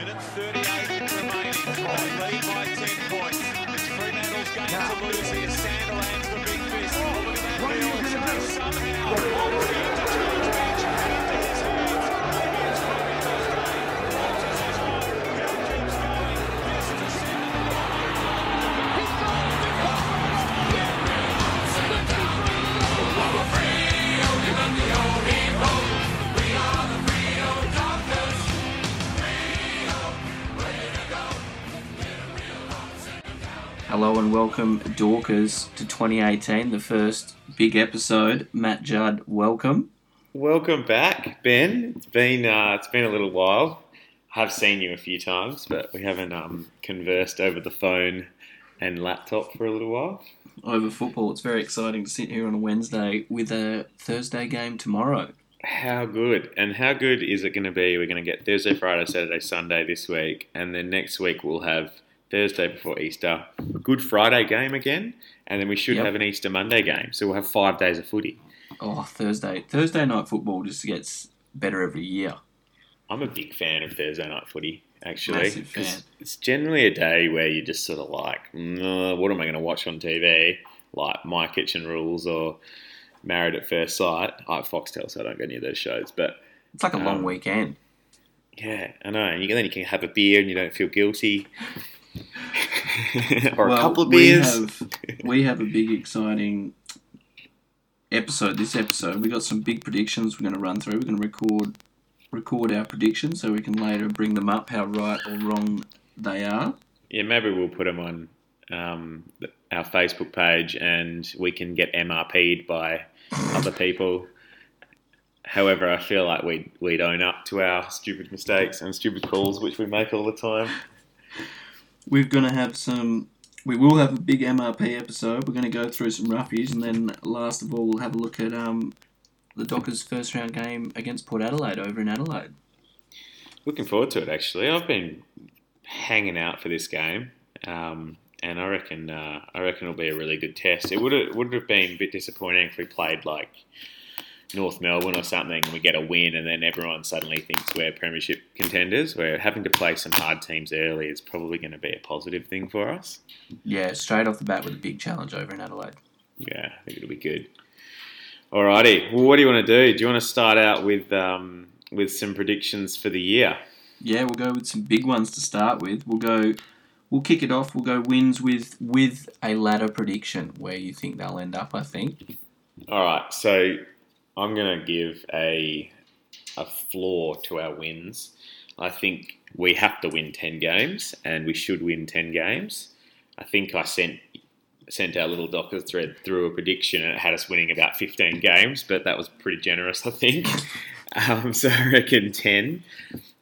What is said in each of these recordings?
Minute 38 remaining. Lead by 10 points. It's Fremantle's game to lose here. Sandilands the big fist. Look at that field. Somehow, Hello and welcome, Dorkers, to 2018, the first big episode. Matt Judd, welcome. Welcome back, Ben. It's been uh, it's been a little while. I've seen you a few times, but we haven't um, conversed over the phone and laptop for a little while. Over football, it's very exciting to sit here on a Wednesday with a Thursday game tomorrow. How good and how good is it going to be? We're going to get Thursday, Friday, Saturday, Sunday this week, and then next week we'll have Thursday before Easter, Good Friday game again, and then we should Yep. have an Easter Monday game. So we'll have five days of footy. Oh, Thursday. Thursday night football just gets better every year. I'm a big fan of Thursday night footy, actually. Massive 'cause fan. It's generally a day where you're just sort of like, "Mm, what am I going to watch on TV? Like My Kitchen Rules or Married at First Sight. I have Foxtel, so I don't get any of those shows. But It's like a long Um, weekend. yeah, I know. And you, then you can have a beer and you don't feel guilty. or a Well, couple of we have- We have a big, exciting episode. This episode, we got some big predictions we're going to run through. We're going to record record our predictions so we can later bring them up, how right or wrong they are. Yeah, maybe we'll put them on um, our Facebook page and we can get MRP'd by other people. However, I feel like we we'd own up to our stupid mistakes and stupid calls, which we make all the time. We're going to have some. We will have a big MRP episode. We're going to go through some roughies, and then last of all, we'll have a look at um, the Dockers' first round game against Port Adelaide over in Adelaide. Looking forward to it. Actually, I've been hanging out for this game, um, and I reckon uh, I reckon it'll be a really good test. It would would have been a bit disappointing if we played like North Melbourne or something, and we get a win, and then everyone suddenly thinks we're premiership contenders. Where having to play some hard teams early is probably going to be a positive thing for us. Yeah, straight off the bat with a big challenge over in Adelaide. Yeah, I think it'll be good. Alrighty, well, what do you want to do? Do you want to start out with um, with some predictions for the year? Yeah, we'll go with some big ones to start with. We'll go. We'll kick it off. We'll go wins with with a ladder prediction where you think they'll end up. I think. All right, so I'm going to give a a floor to our wins. I think we have to win ten games, and we should win ten games. I think I sent sent our little Dockers thread through a prediction, and it had us winning about 15 games, but that was pretty generous, I think. um, so I reckon 10,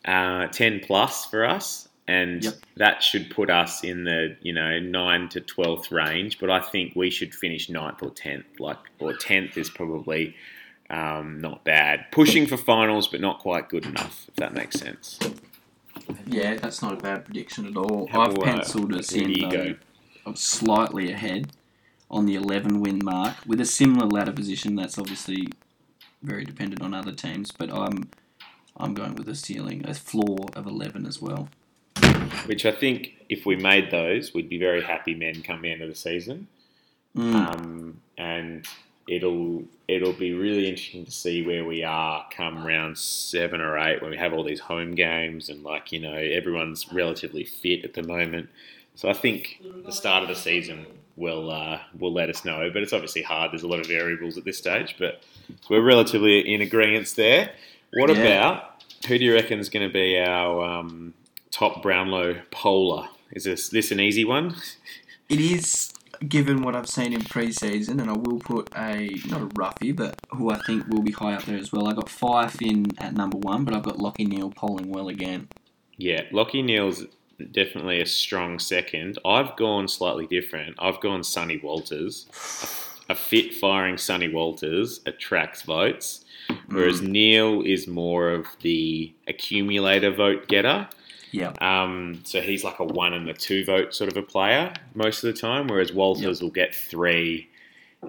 uh, 10 plus for us. And Yep. that should put us in the you know nine to twelfth range, but I think we should finish ninth or tenth. Like or tenth is probably um, not bad. Pushing for finals, but not quite good enough. If that makes sense. Yeah, that's not a bad prediction at all. How, I've uh, penciled us in slightly ahead on the 11 win mark with a similar ladder position. That's obviously very dependent on other teams, but I'm I'm going with a ceiling, a floor of 11 as well. Which I think if we made those, we'd be very happy men come the end of the season. Mm. um, and it'll it'll be really interesting to see where we are come round seven or eight when we have all these home games and like you know everyone's relatively fit at the moment. So I think the start of the season will uh, will let us know, but it's obviously hard. There's a lot of variables at this stage, but we're relatively in agreement there. What Yeah. about who do you reckon is going to be our um, top Brownlow polar? Is this this an easy one? It is given what I've seen in pre-season, and I will put a not a roughie, but who I think will be high up there as well. I got Fyfe in at number one, but I've got Lachie Neale polling well again. Yeah, Lachie Neale's definitely a strong second. I've gone slightly different. I've gone Sonny Walters. A, fit firing Sonny Walters attracts votes, whereas mm. Neale is more of the accumulator vote getter. Yeah, Um, so he's like a one and a two vote sort of a player most of the time, whereas Walters will get three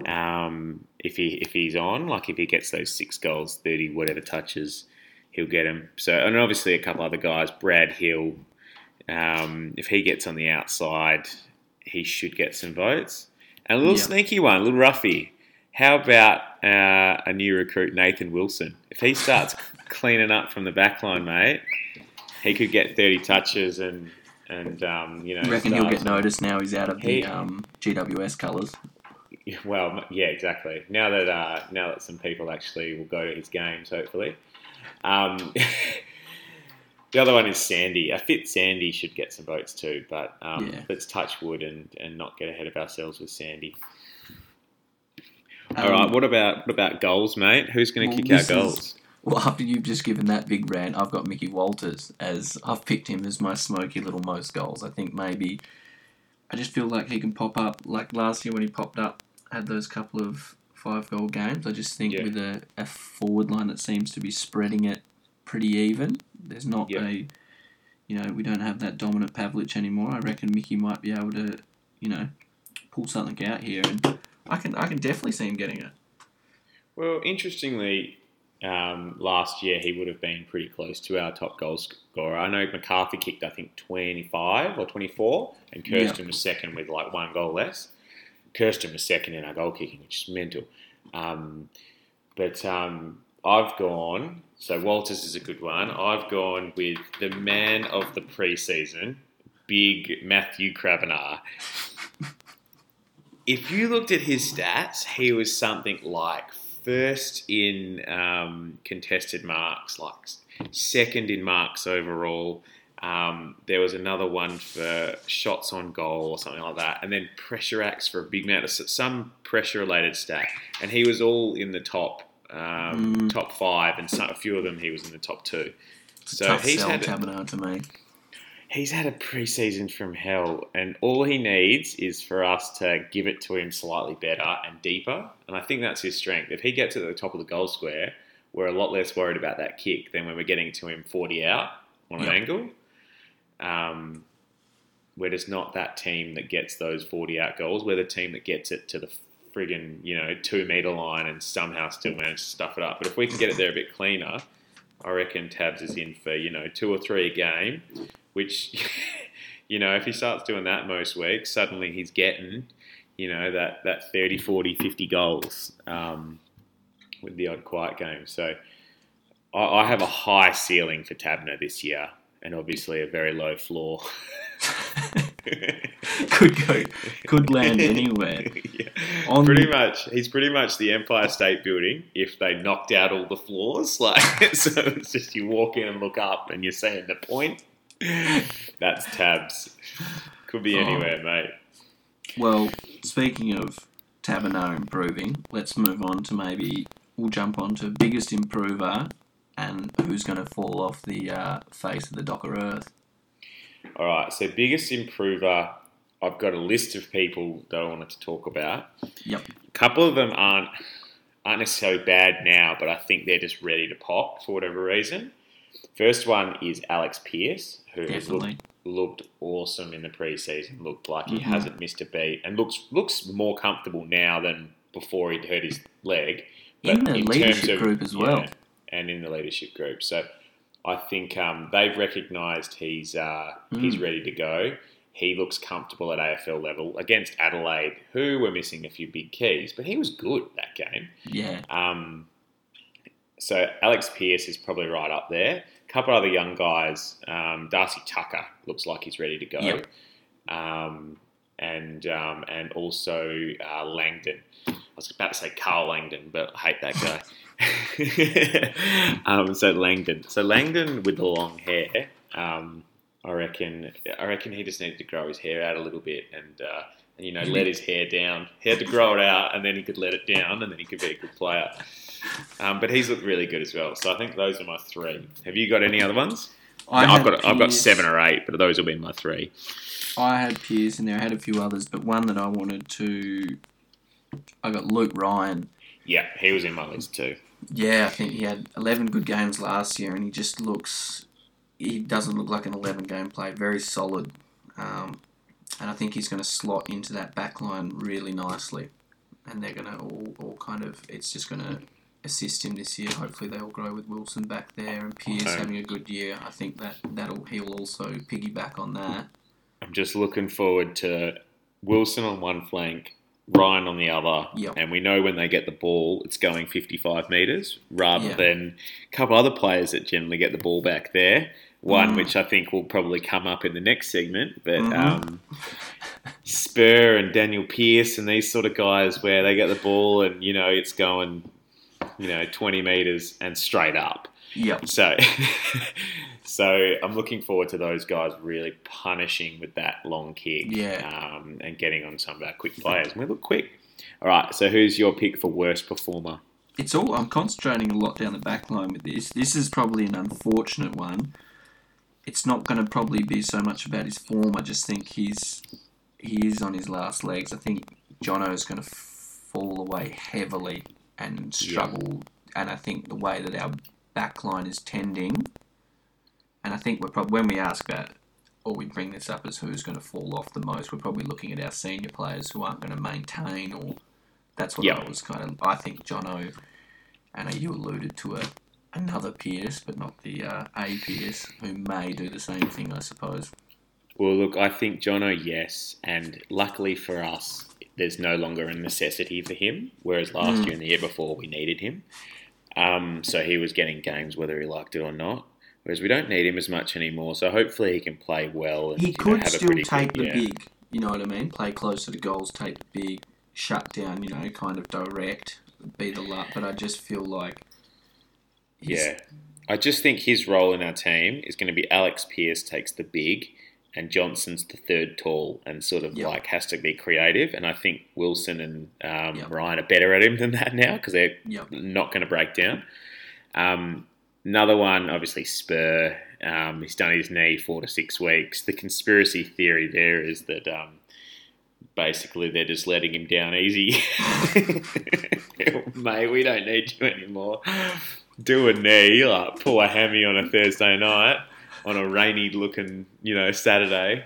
um, if he if he's on, like if he gets those six goals, thirty whatever touches he'll get him. So, and obviously a couple other guys, Brad Hill. Um, if he gets on the outside, he should get some votes. And a little Yeah. sneaky one, a little roughy. How about uh, a new recruit, Nathan Wilson? If he starts cleaning up from the back line, mate, he could get 30 touches and, and um, you know. I reckon he'll get noticed now he's out of the um, GWS colours. Well, yeah, exactly. Now that uh, now that some people actually will go to his games, hopefully. Um, the other one is Sandy. A fit Sandy should get some votes too, but um, Yeah. let's touch wood and, and not get ahead of ourselves with Sandy. Um, All right, what about what about goals, mate? Who's going to well, kick our this is- goals? Well, after you've just given that big rant, I've got Mickey Walters as I've picked him as my smoky little most goals. I think maybe I just feel like he can pop up like last year when he popped up, had those couple of five goal games. I just think Yeah. with a, a forward line that seems to be spreading it pretty even. There's not Yeah. a you know, we don't have that dominant Pavlich anymore. I reckon Mickey might be able to, you know, pull something out here and I can I can definitely see him getting it. Well, interestingly, um, last year he would have been pretty close to our top goal scorer. I know McCarthy kicked, I think, 25 or 24, and Kirsten was second with like one goal less. Kirsten was second in our goal kicking, which is mental. Um, but um, I've gone, so Walters is a good one. I've gone with the man of the preseason, big Matthew Taberner. If you looked at his stats, he was something like first in um, contested marks, like second in marks overall. Um, there was another one for shots on goal or something like that, and then pressure acts for a big man, some pressure related stat, and he was all in the top um, Mm. top five, and some, a few of them he was in the top two. So tough he's sell, had Taberner, to me. He's had a preseason from hell, and all he needs is for us to give it to him slightly better and deeper. And I think that's his strength. If he gets at the top of the goal square, we're a lot less worried about that kick than when we're getting to him 40 out on an Yep. angle. Um, we're just not that team that gets those 40 out goals. We're the team that gets it to the friggin', you know, two metre line and somehow still manage to stuff it up. But if we can get it there a bit cleaner, I reckon Tabs is in for, you know, two or three a game, which, you know, if he starts doing that most weeks, suddenly he's getting, you know, that, that 30, 40, 50 goals um, with the odd quiet game. So I, I have a high ceiling for Tabner this year and obviously a very low floor. could go, could land anywhere. yeah. On- pretty much, he's pretty much the Empire State Building if they knocked out all the floors. Like, so it's just you walk in and look up and you're seeing the point. That's tabs. Could be Oh. anywhere, mate. Well, speaking of Taberner improving, let's move on to maybe we'll jump on to biggest improver and who's going to fall off the uh, face of the Docker Earth. All right. So, biggest improver. I've got a list of people that I wanted to talk about. Yep. A couple of them aren't aren't necessarily bad now, but I think they're just ready to pop for whatever reason. First one is Alex Pearce, who has looked looked awesome in the preseason. Looked like he Mhm. hasn't missed a beat, and looks looks more comfortable now than before he'd hurt his leg. In the terms leadership group as well. and in the leadership group. So I think um, they've recognised he's uh, he's Mm. ready to go. He looks comfortable at AFL level against Adelaide, who were missing a few big keys, but he was good that game. Yeah. Um, so Alex Pearce is probably right up there. A couple other young guys. Um, Darcy Tucker looks like he's ready to go. Yep. Um, and um, and also uh, Langdon. I was about to say Carl Langdon, but I hate that guy. um, so Langdon. So Langdon with the long hair. Um, I reckon. I reckon he just needed to grow his hair out a little bit and. Uh, you know, let his hair down. He had to grow it out, and then he could let it down, and then he could be a good player. Um, but he's looked really good as well. So I think those are my three. Have you got any other ones? I I've had got I've got seven or eight, but those will be my three. I had Pearce in there. I had a few others, but one that I wanted to. I got Luke Ryan. Yeah, he was in my list too. Yeah, I think he had 11 good games last year, and he just looks. He doesn't look like an 11 game play. Very solid. Um, and I think he's going to slot into that back line really nicely. And they're going to all, all kind of. It's just going to assist him this year. Hopefully they'll grow with Wilson back there and Pearce Okay. having a good year. I think that that'll he'll also piggyback on that. I'm just looking forward to Wilson on one flank, Ryan on the other, Yep. and we know when they get the ball, it's going 55 metres rather Yeah. than a couple other players that generally get the ball back there. One Mm. which I think will probably come up in the next segment, but Mhm. um, Spurr and Danyle Pearce and these sort of guys where they get the ball and you know it's going, you know, 20 metres and straight up. Yep. So, so I'm looking forward to those guys really punishing with that long kick, Yeah. um, and getting on some of our quick players. And we look quick. All right. So, who's your pick for worst performer? It's all I'm concentrating a lot down the back line with this. This is probably an unfortunate one. It's not going to probably be so much about his form. I just think he's he is on his last legs. I think Jono is going to fall away heavily and struggle. And I think the way that our back line is tending, and I think we're probably when we ask that or we bring this up as who's going to fall off the most, we're probably looking at our senior players who aren't going to maintain or that's what Yeah. I was kind of. I think Jono, and you alluded to a another Pearce, but not the uh, A Pearce, who may do the same thing, I suppose. Well, look, I think Jono, yes, and luckily for us, there's no longer a necessity for him. Whereas last Mm. year and the year before, we needed him. Um, so he was getting games whether he liked it or not. Whereas we don't need him as much anymore. So hopefully he can play well. And, He know, could a still take good- the yeah. big, you know what I mean? Play closer to goals, take the big, shut down, you know, kind of direct, be the luck. But I just feel like. Yeah. I just think his role in our team is going to be Alex Pearce takes the big and Johnson's the third tall and sort of Yep. like has to be creative. And I think Wilson and um, Yep. Ryan are better at him than that now because they're Yep. not going to break down. Um, another one, obviously Spurr. Um, he's done his knee four to six weeks. The conspiracy theory there is that um, basically they're just letting him down easy. Mate, we don't need you anymore. Do a knee, like pull a hammy on a Thursday night on a rainy looking, you know, Saturday.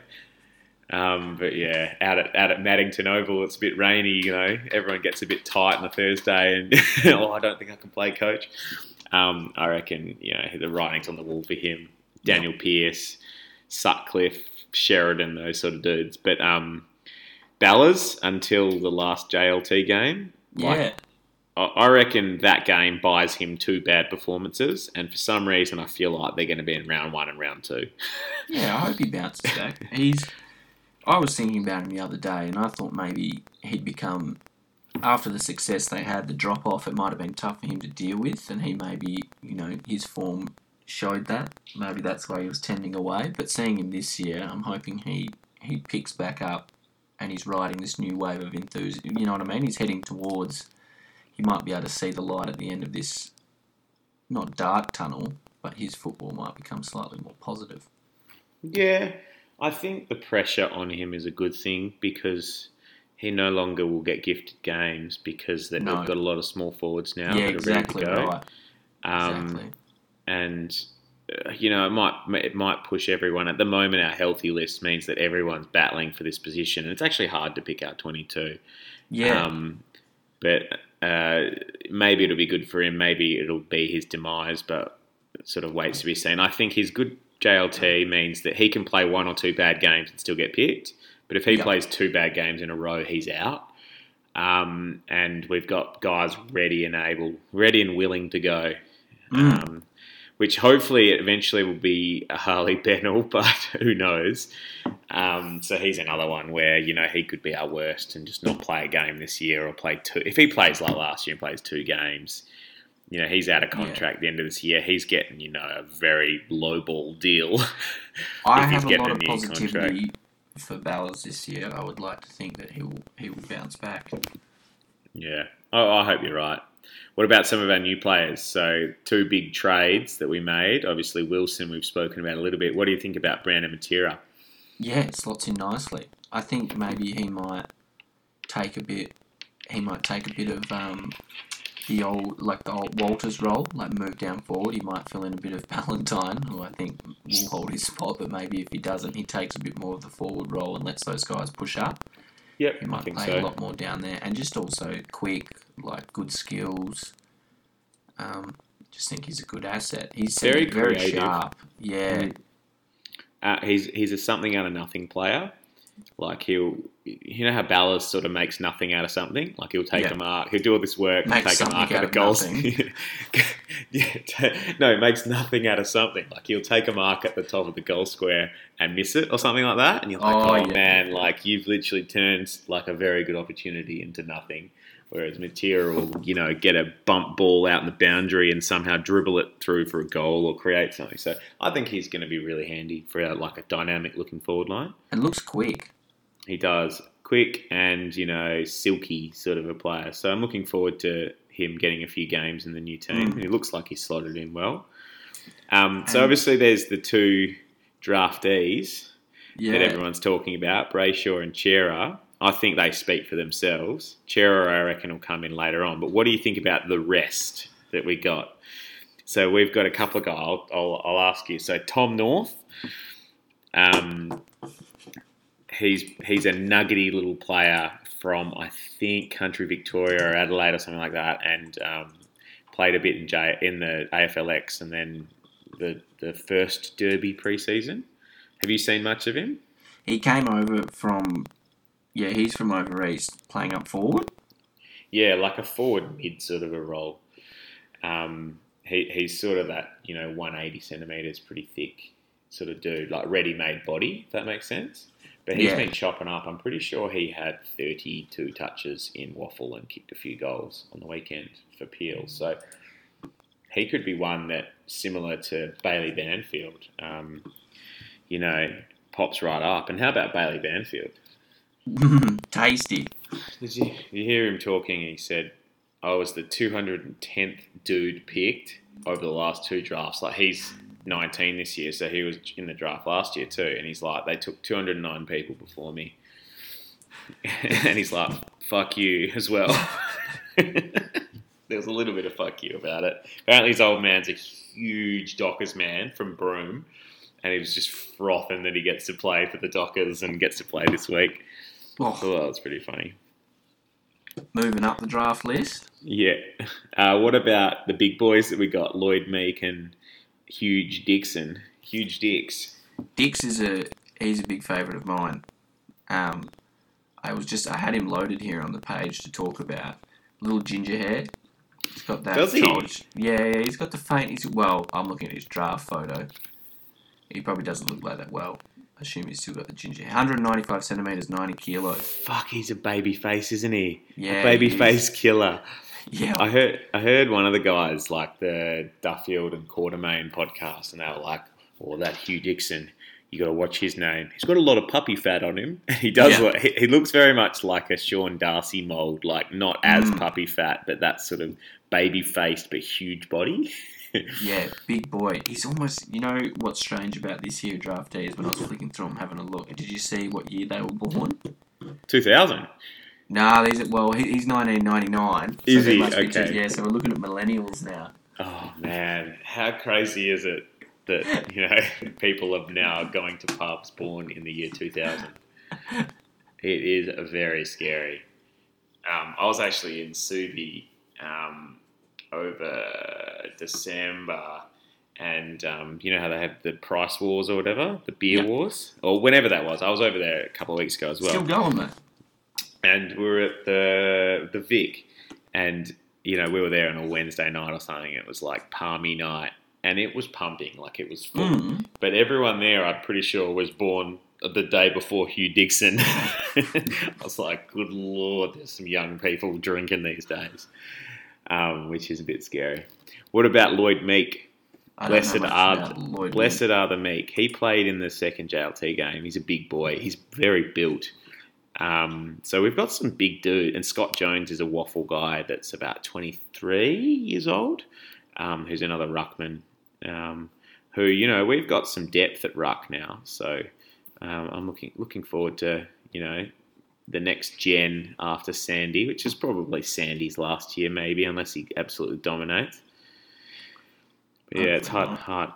Um, but yeah, out at out at Maddington Oval, it's a bit rainy. You know, everyone gets a bit tight on a Thursday, and oh, I don't think I can play coach. Um, I reckon you know the writing's on the wall for him. Danyle Pearce, Sutcliffe, Sheridan, those sort of dudes. But um, Ballas until the last JLT game, like, Yeah. I reckon that game buys him two bad performances, and for some reason, I feel like they're going to be in round one and round two. Yeah, I hope he bounces back. He's. I was thinking about him the other day, and I thought maybe he'd become, after the success they had, the drop off. It might have been tough for him to deal with, and he maybe, you know, his form showed that. Maybe that's why he was tending away. But seeing him this year, I'm hoping he he picks back up, and he's riding this new wave of enthusiasm. You know what I mean? He's heading towards. He might be able to see the light at the end of this, not dark tunnel, but his football might become slightly more positive. Yeah, I think the pressure on him is a good thing because he no longer will get gifted games because they've No. got a lot of small forwards now yeah, that are exactly ready to go. right. Um, Exactly. and uh, you know it might it might push everyone. At the moment, our healthy list means that everyone's battling for this position, and it's actually hard to pick out twenty two. Yeah, Um, but uh, maybe it'll be good for him. Maybe it'll be his demise, but it sort of waits to be seen. I think his good JLT means that he can play one or two bad games and still get picked. But if he Yep. plays two bad games in a row, he's out. Um, and we've got guys ready and able, ready and willing to go. Mm. Um, which hopefully eventually will be a Harley Bennell, but who knows? Um, so he's another one where you know he could be our worst and just not play a game this year or play two. If he plays like last year and plays two games, you know he's out of contract at the end of this year. He's getting you know a very low ball deal. I if he's have a getting lot a of new positivity for Ballas this year. I would like to think that he will he will bounce back. yeah, oh, I hope you're right. What about some of our new players? So two big trades that we made. Obviously Wilson, we've spoken about a little bit. What do you think about Brandon Matera? Yeah, it slots in nicely. I think maybe he might take a bit. He might take a bit of um, the old like the old Walters role, like move down forward. He might fill in a bit of Valentine, who I think will hold his spot. But maybe if he doesn't, he takes a bit more of the forward role and lets those guys push up. Yep, He might play so. a lot more down there, and just also quick, like good skills. Um, just think he's a good asset. He's Very very, creative. sharp. Yeah, Mm. Uh, he's he's a something out of nothing player. Like he'll, you know how Ballas sort of makes nothing out of something. Like he'll take Yeah. a mark, he'll do all this work, take a mark out of goals. yeah, ta- no, he makes nothing out of something. Like he'll take a mark at the top of the goal square and miss it or something like that, and you're like, Oh, oh, yeah. man, like you've literally turned like a very good opportunity into nothing. Whereas Matera will, you know, get a bump ball out in the boundary and somehow dribble it through for a goal or create something. So I think he's going to be really handy for a, like a dynamic looking forward line. and looks quick. He does quick and you know silky sort of a player. So I'm looking forward to him getting a few games in the new team. Mm. He looks like he's slotted in well. Um, so obviously there's the two draftees Yeah, that everyone's talking about, Brayshaw and Cerra. I think they speak for themselves. Cerra, I reckon, will come in later on. But what do you think about the rest that we got? So we've got a couple of guys. I'll, I'll, I'll ask you. So Tom North, um, he's he's a nuggety little player from I think Country Victoria or Adelaide or something like that, and um, played a bit in J in the AFLX and then the the first Derby preseason. Have you seen much of him? he came over from. Yeah, he's from over east, playing up forward. Yeah, like a forward mid sort of a role. Um, he, he's sort of that, you know, 180 centimetres, pretty thick sort of dude, like ready made body, if that makes sense. But he's Yeah. been chopping up. I'm pretty sure he had 32 touches in WAFL and kicked a few goals on the weekend for Peel. So he could be one that, similar to Bailey Banfield, um, you know, pops right up. And how about Bailey Banfield? Tasty. Did you, you hear him talking? He said, I was the 210th dude picked over the last two drafts. Like, he's 19 this year, so he was in the draft last year too. And he's like, they took 209 people before me. and he's like, fuck you as well. There's a little bit of fuck you about it. Apparently, his old man's a huge Dockers man from Broome. And he was just frothing that he gets to play for the Dockers and gets to play this week. Oh, So that was pretty funny. moving up the draft list. Yeah. Uh, what about the big boys that we got? Lloyd Meek and Huge Dixon. Huge Dix. Dix is a he's a big favourite of mine. Um, I was just I had him loaded here on the page to talk about little ginger hair. He's got that. Does he? Yeah, yeah, he's got the faint. He's well. I'm looking at his draft photo. He probably doesn't look like that well. I assume he's still got the ginger 195 centimeters, 90 kilos. Fuck, he's a baby face, isn't he? Yeah, baby he face killer. Yeah, I heard I heard one of the guys like the Duffield and Quartermain podcast, and they were like, "Oh, that Hugh Dixon, you got to watch his name. He's got a lot of puppy fat on him. He does. Yeah. Look, he, he looks very much like a Sean Darcy mold, like not as Mm. puppy fat, but that sort of baby faced but huge body. yeah, big boy. He's almost. You know what's strange about this year draftees? When I was flicking through them, having a look, did you see what year they were born? Two thousand. Nah, these are, well, he, he's 1999. Is so he? must be two- Okay. yeah, so we're looking at millennials now. Oh man, how crazy is it that you know people are now going to pubs born in the year 2000? It is very scary. Um, I was actually in Subi um, over December, and um, you know how they have the price wars or whatever, the beer Yeah. wars, or whenever that was. I was over there a couple of weeks ago as well Still going though. and we were at the the Vic, and you know we were there on a Wednesday night or something. It was like palmy night, and it was pumping, like it was full. Mm. But everyone there, I'm pretty sure, was born the day before Hugh Dixon. I was like, good lord, there's some young people drinking these days, um, which is a bit scary. What about Lloyd Meek? I don't know Blessed are, Lloyd blessed Meek. are the meek. He played in the second JLT game. He's a big boy. He's very built. Um, so we've got some big dude, and Scott Jones is a WAFL guy that's about 23 years old, um, who's another ruckman. Um, who you know we've got some depth at ruck now, so um, I'm looking looking forward to you know the next gen after Sandy, which is probably Sandy's last year, maybe unless he absolutely dominates. But yeah, it's hard. Hard.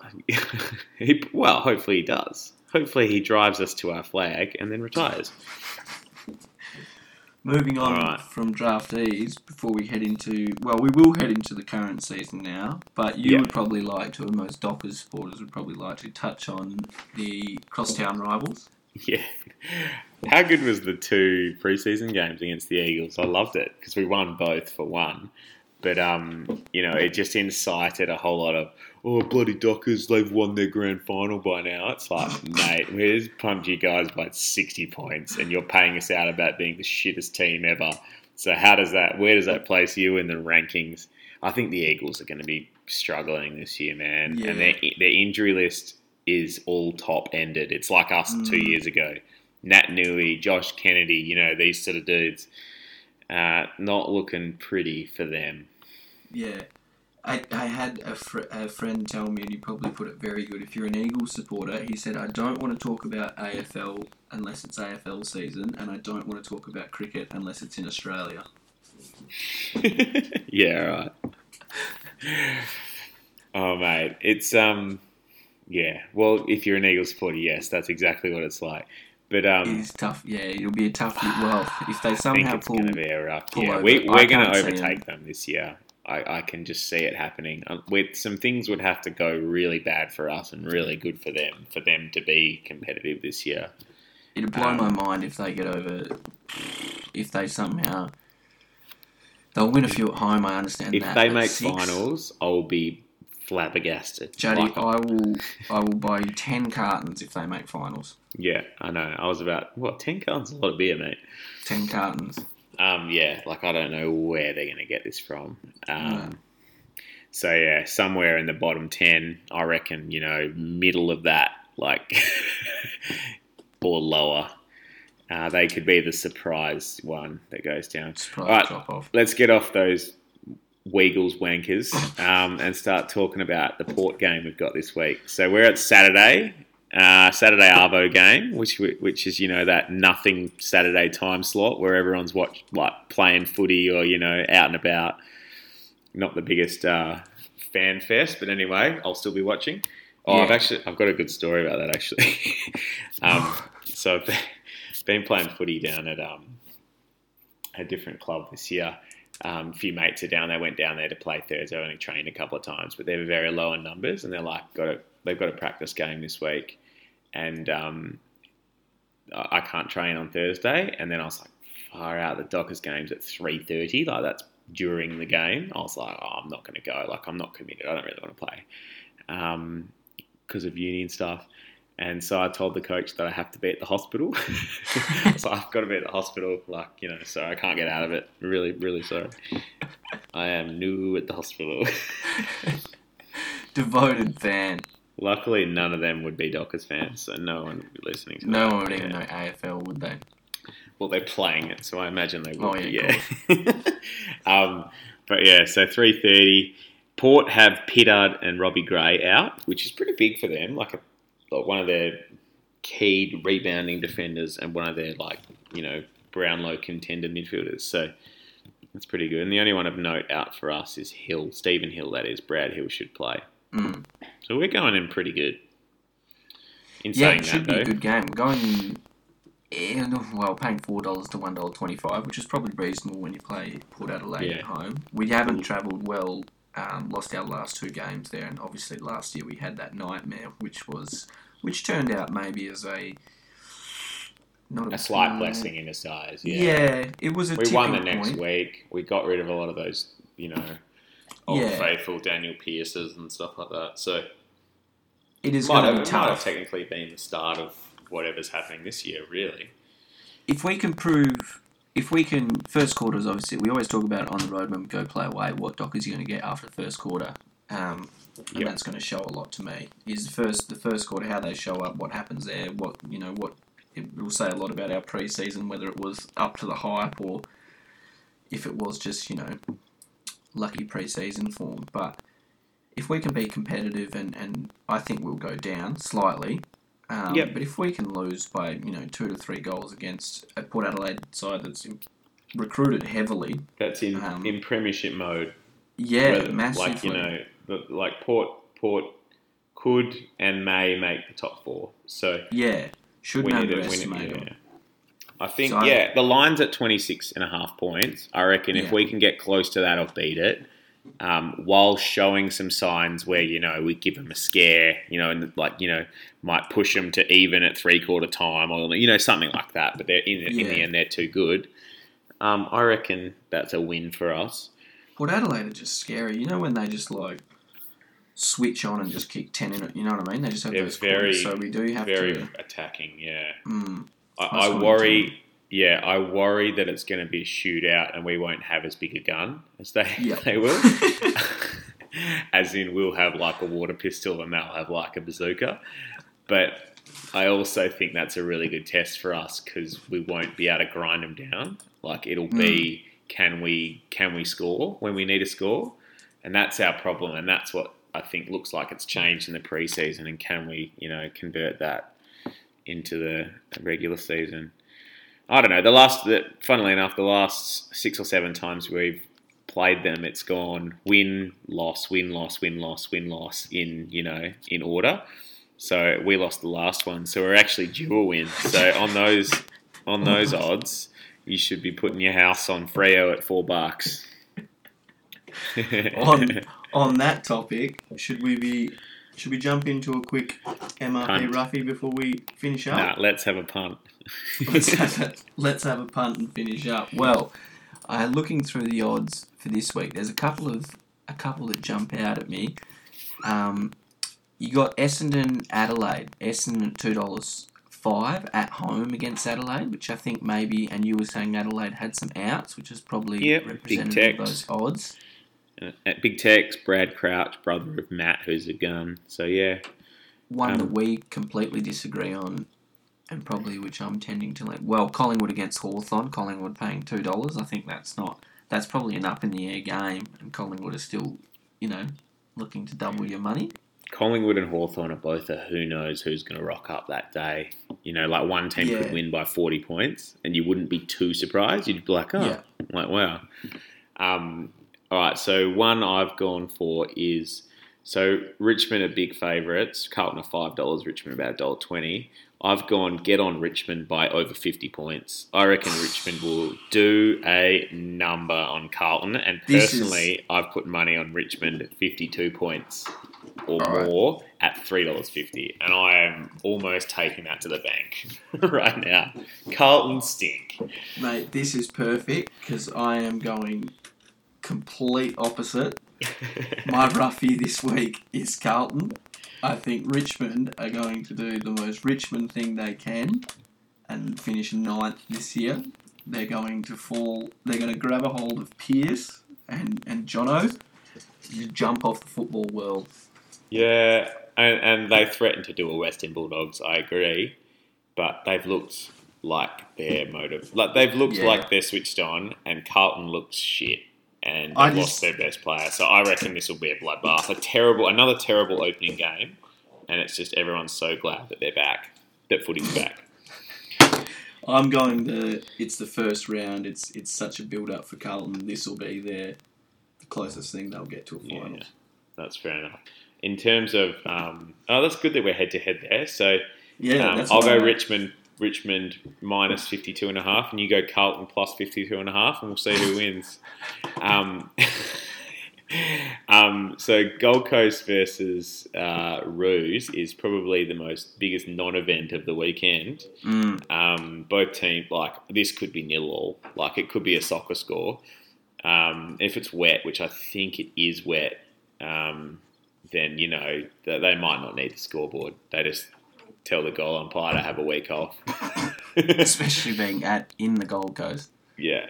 he, well, hopefully he does. Hopefully he drives us to our flag and then retires. Moving on Alright. from draftees before we head into well, we will head into the current season now. But you Yeah. would probably like to, and most Dockers supporters would probably like to touch on the crosstown rivals. Yeah. How good was the two preseason games against the Eagles? I loved it because we won both for one. But um, you know, it just incited a whole lot of oh bloody Dockers, they've won their grand final by now. It's like, mate, we just pumped you guys by sixty points, and you're paying us out about being the shittest team ever. So how does that? Where does that place you in the rankings? I think the Eagles are going to be struggling this year, man, Yeah. and their their injury list is all top ended. It's like us two Mm. years ago. Naitanui, Josh Kennedy, you know, these sort of dudes. Uh, not looking pretty for them. Yeah. I, I had a, fr- a friend tell me, and he probably put it very good. If you're an Eagles supporter, he said, I don't want to talk about AFL unless it's AFL season, and I don't want to talk about cricket unless it's in Australia. yeah, right. oh, mate, it's um, yeah. Well, if you're an Eagles supporter, yes, that's exactly what it's like. But um, It is tough. Yeah, it'll be a tough. Well, if they somehow it's pull, to be a rough pull year. over. we, we're going to overtake them this year. I, I can just see it happening. Um, with some things would have to go really bad for us and really good for them for them to be competitive this year. it'd blow um, my mind if they get over. If they somehow, they'll win a few at home. I understand If that. they make six- finals, I'll be flabbergasted. Juddy, Like, I will. I will buy you ten cartons if they make finals. yeah, I know. I was about what ten cartons, a lot of beer, mate. Ten cartons. Um, yeah, like I don't know where they're going to get this from. Um, No. So yeah, somewhere in the bottom ten, I reckon. You know, middle of that, like or lower. Uh, they could be the surprise one that goes down. Surprise drop off. Let's get off those Weagles wankers um, and start talking about the Port game we've got this week. So we're at Saturday, uh, Saturday Arvo game, which which is you know that nothing Saturday time slot where everyone's watch like playing footy or you know out and about. Not the biggest uh, fan fest, but anyway, I'll still be watching. Oh, I've actually I've got a good story about that actually. um, so I've been- been playing footy down at um, a different club this year. Um, a few mates are down. They went down there to play Thursday. I only trained a couple of times, but they were very low in numbers, and they're like, got a, they've got a practice game this week, and um, I can't train on Thursday. And then I was like, far out. The Dockers game's at three thirty. Like that's during the game. I was like, oh, I'm not going to go. Like I'm not committed. I don't really want to play because of uni and stuff. And so I told the coach that I have to be at the hospital. so I've got to be at the hospital, like, you know, so I can't get out of it. Really, really sorry. I am new at the hospital. Devoted fan. Luckily, none of them would be Dockers fans, so no one would be listening to No that. one would even know AFL, would they? Well, they're playing it, so I imagine they Oh, will. yeah, yeah. um, but yeah, so three thirty. Port have Pittard and Robbie Gray out, which is pretty big for them. Like a like one of their key rebounding defenders and one of their like you know Brownlow contender midfielders. So that's pretty good. And the only one of note out for us is Hill, Stephen Hill. That is Brad Hill should play. Mm. So we're going in pretty good. In Yeah, it should that be though, a good game. We're Going, in, well, paying four dollars to one dollar twenty-five, which is probably reasonable when you play Port Adelaide Yeah. at home. We haven't travelled well. Um, lost our last two games there, and obviously last year we had that nightmare, which was, which turned out maybe as a not a slight uh, blessing in disguise. Yeah. it was a we won the next point. week. We got rid of a lot of those, you know, old Yeah. faithful Daniel Pierces and stuff like that. So It is might have, might have technically been the start of whatever's happening this year. Really, if we can prove, if we can, first quarters obviously, we always talk about on the road when we go play away, what Dockers are going to get after the first quarter. Um, and Yep. that's going to show a lot to me. Is the first the first quarter how they show up, what happens there, what you know, what it will say a lot about our pre-season, whether it was up to the hype or if it was just you know lucky pre-season form. But if we can be competitive, and, and I think we'll go down slightly. Um, Yep. But if we can lose by you know two to three goals against a Port Adelaide side that's recruited heavily, that's in Um, in Premiership mode. yeah, whether- massively. Like you know, the- like Port Port could and may make the top four. So yeah, should we need to win it. Yeah. I think, So yeah, the line's at 26 and a half points. I reckon if we can get close to that or beat it, um, while showing some signs where, you know, we give them a scare, you know, and like, you know, might push them to even at three quarter time or, you know, something like that. But they're in, in the end, they're too good. Um, I reckon that's a win for us. Port Adelaide are just scary. You know when they just like switch on and just kick ten in it. You know what I mean? They just have They're those very- quarters, so we do have Very to. attacking, yeah. Mm, I, I worry. Yeah, I worry that it's going to be a shootout and we won't have as big a gun as they Yeah. they will. as in, we'll have like a water pistol and they'll have like a bazooka. But I also think that's a really good test for us because we won't be able to grind them down. Like it'll be, hmm. can we can we score when we need to score? And that's our problem, and that's what I think looks like it's changed in the preseason. And can we, you know, convert that into the regular season? I don't know. The last, the, funnily enough, the last six or seven times we've played them, it's gone win, loss, win, loss, win, loss, win, loss in you know in order. So we lost the last one, so we're actually due a win. So on those on those odds, you should be putting your house on Freo at four bucks. on on that topic, should we be? Should we jump into a quick MRP Punt. Ruffy before we finish up? nah, let's have a punt. Let's, have a, let's have a punt and finish up. Well, uh, looking through the odds for this week, there's a couple of a couple that jump out at me. Um, you got Essendon Adelaide. Essendon at two dollars five at home against Adelaide, which I think maybe. And you were saying Adelaide had some outs, which is probably Yep, big representative of those odds. Uh, At Big Tex, Brad Crouch, brother of Matt, who's a gun. So yeah, One Um, that we completely disagree on, and probably which I'm tending to like. Well, Collingwood against Hawthorn. Collingwood paying two dollars. I think that's not. That's probably an up in the air game, and Collingwood is still, you know, looking to double your money. Collingwood and Hawthorn are both a who knows who's going to rock up that day. You know, like one team Yeah. could win by 40 points and you wouldn't be too surprised. You'd be like, oh, Yeah. like, wow. Um, all right, so one I've gone for is so Richmond are big favourites. Carlton are $5, Richmond about $1.20. I've gone get on Richmond by over 50 points. I reckon Richmond will do a number on Carlton. And This is- personally, I've put money on Richmond at 52 points or All right. more at three dollars fifty, and I am almost taking that to the bank right now. Carlton stink. Mate, this is perfect because I am going complete opposite. My roughie this week is Carlton. I think Richmond are going to do the most Richmond thing they can and finish ninth this year. They're going to fall. They're going to grab a hold of Pierce and and Jono, to jump off the football world. yeah, and, and they threatened to do a Western Bulldogs. I agree, but they've looked like they're motive. Like they've looked Yeah. like they're switched on, and Carlton looks shit. And they've lost just- their best player, so I reckon this will be a bloodbath. A terrible, another terrible opening game, and it's just everyone's so glad that they're back, that footy's back. I'm going to. It's the first round. It's it's such a build up for Carlton. This will be their the closest thing they'll get to a Yeah. final. That's fair enough. In terms of, um, oh, that's good that we're head to head there. So Yeah, um, I'll go Richmond, Richmond minus 52 and a half, and you go Carlton plus 52 and a half, and we'll see who wins. Um, um, so Gold Coast versus uh, Roos is probably the most biggest non-event of the weekend. Mm, Um, both teams like this could be nil all. Like it could be a soccer score. Um, if it's wet, which I think it is wet, um, then you know they might not need the scoreboard. They just tell the goal umpire to have a week off. especially being at in the Gold Coast. yeah.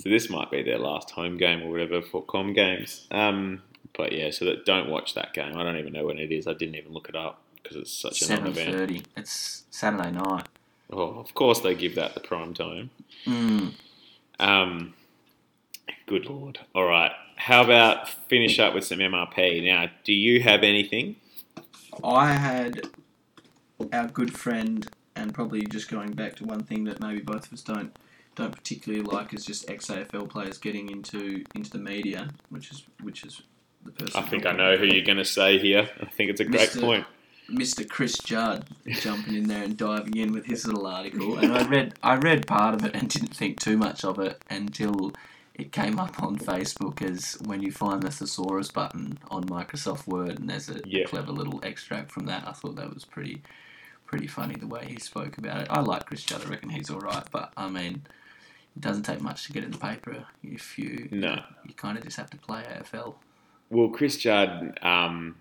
So this might be their last home game or whatever for Com games. Um, but yeah, so that don't watch that game. I don't even know when it is. I didn't even look it up because it's such an Seven non-event. thirty. It's Saturday night. Oh, of course they give that the prime time. Mm. Um, good lord. All right. How about finish up with some MRP? Now, do you have anything? I had our good friend, and probably just going back to one thing that maybe both of us don't don't particularly like is just ex AFL players getting into into the media, which is which is the person. I think I know who you're going to say here. I think it's a great Mr. point. Mr. Chris Judd jumping in there and diving in with his little article, and I read I read part of it and didn't think too much of it until it came up on Facebook as when you find the thesaurus button on Microsoft Word, and there's a Yeah. clever little extract from that. I thought that was pretty pretty funny the way he spoke about it. I like Chris Judd. I reckon he's all right, but I mean. It doesn't take much to get in the paper if you No. you kind of just have to play AFL. Well, Chris Judd, um,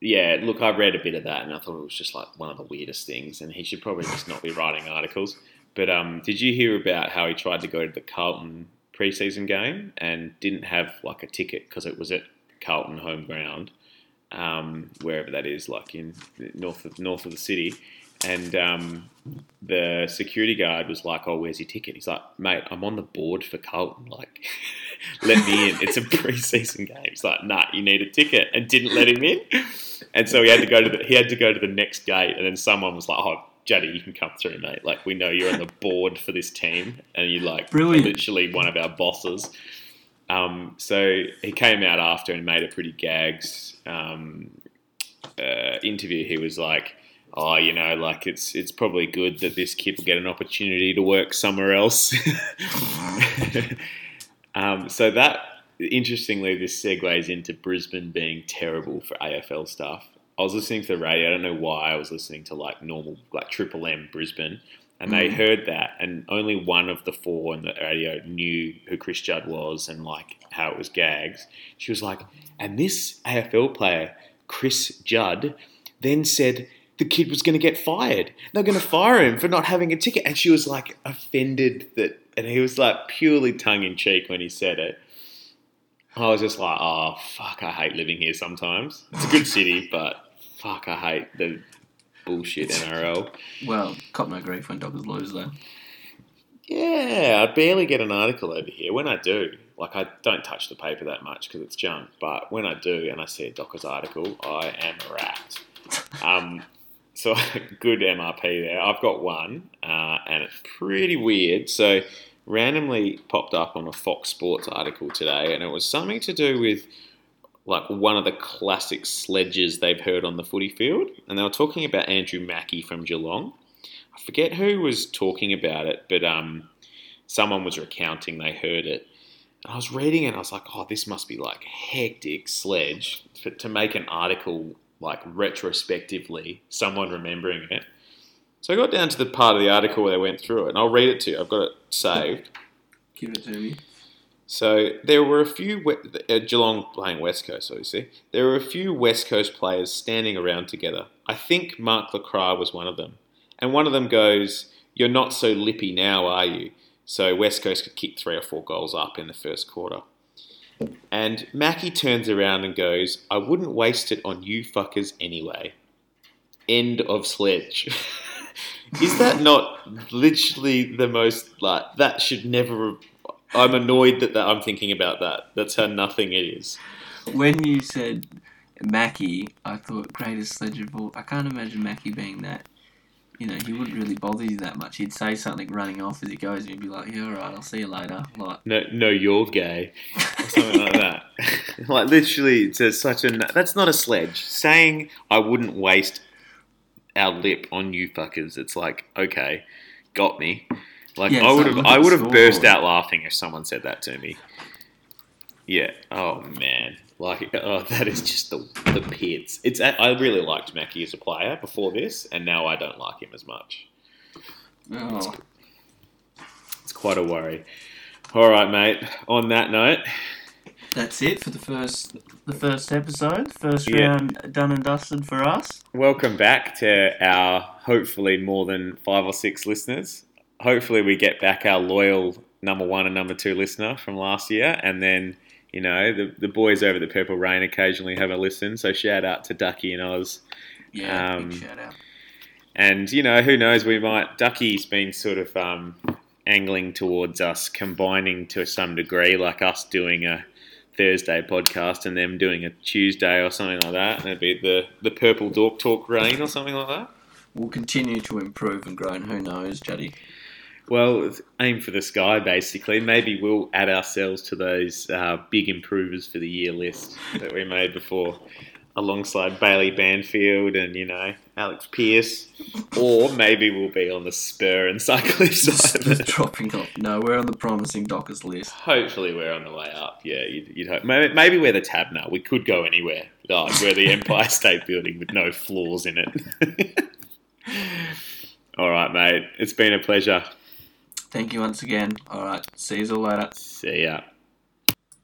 yeah, look, I read a bit of that and I thought it was just like one of the weirdest things, and he should probably just not be writing articles. But um, did you hear about how he tried to go to the Carlton preseason game and didn't have like a ticket because it was at Carlton home ground, um, wherever that is, like in north of north of the city, and um, the security guard was like, "Oh, where's your ticket?" He's like, "Mate, I'm on the board for Carlton. Like, let me in. It's a preseason game." He's like, "Nah, you need a ticket," and didn't let him in. And so he had to go to the, he had to go to the next gate, and then someone was like, "Oh, Juddy, you can come through, mate. Like, we know you're on the board for this team, and you're like Brilliant. literally one of our bosses." Um, so he came out after and made a pretty gags um, uh, interview. He was like, "Oh, you know, like it's it's probably good that this kid will get an opportunity to work somewhere else." um, so that interestingly, this segues into Brisbane being terrible for AFL stuff. I was listening to the radio. I don't know why I was listening to like normal, like Triple M Brisbane, and they heard that, and only one of the four on the radio knew who Chris Judd was and like how it was gags. She was like, and this AFL player, Chris Judd, then said the kid was going to get fired. They're going to fire him for not having a ticket, and she was like offended that, and he was like purely tongue in cheek when he said it. I was just like, oh fuck, I hate living here sometimes. It's a good city, but fuck, I hate the bullshit NRL. Well, cop no grief when Dockers lose though. Yeah, I barely get an article over here. When I do, like I don't touch the paper that much because it's junk. But when I do and I see a Dockers article, I am wrapped. Um, so good MRP there. I've got one, uh, and it's pretty weird. So randomly popped up on a Fox Sports article today, and it was something to do with like one of the classic sledges they've heard on the footy field, and they were talking about Andrew Mackie from Geelong. I forget who was talking about it, but um, someone was recounting they heard it. And I was reading it, and I was like, "Oh, this must be like hectic sledge to make an article like retrospectively, someone remembering it." So I got down to the part of the article where they went through it, and I'll read it to you. I've got it saved. Give it to me. So there were a few uh, Geelong playing West Coast, obviously. There were a few West Coast players standing around together. I think Mark LeCras was one of them, and one of them goes, "You're not so lippy now, are you?" So West Coast could kick three or four goals up in the first quarter. And Mackie turns around and goes, "I wouldn't waste it on you fuckers anyway." End of sledge. Is that not literally the most like that should never I'm annoyed that, that I'm thinking about that. That's how nothing it is. When you said Mackie, I thought greatest sledge of all. I can't imagine Mackie being that. You know, he wouldn't really bother you that much. He'd say something running off as he goes, and he'd be like, "Yeah, all right, I'll see you later." Like, No, no, you're gay, or something like that. like literally, it's such a that's not a sledge. Saying I wouldn't waste our lip on you fuckers. It's like okay, got me. Like Yeah, I would have, I would have burst out laughing if someone said that to me. Yeah. Oh man. Like oh, that is just the the pits. It's I really liked Mackie as a player before this, and now I don't like him as much. oh, It's quite a worry. All right, mate. On that note, that's it for the first the first episode. First Yeah. round done and dusted for us. welcome back to our hopefully more than five or six listeners. Hopefully, we get back our loyal number one and number two listener from last year, and then you know the the boys over the Purple Rain occasionally have a listen. So shout out to Ducky and Oz. Yeah, Um, big shout out. And you know, who knows? We might. Ducky's been sort of um, angling towards us combining to some degree, like us doing a Thursday podcast and them doing a Tuesday or something like that. And it'd be the the Purple Dork Talk Rain or something like that. We'll continue to improve and grow, and who knows, Juddy. Well, aim for the sky, basically. Maybe we'll add ourselves to those uh, big improvers for the year list that we made before. alongside Bailey Banfield and you know Alex Pearce, or maybe we'll be on the Spurr and Cyclist side of Just it. dropping off. No, we're on the promising Dockers list. Hopefully, we're on the way up. Yeah, you'd, you'd hope. Maybe, maybe we're the Taberner. We could go anywhere. Like we're the Empire State Building with no flaws in it. all right, mate. It's been a pleasure. Thank you once again. All right. See you all later. See ya.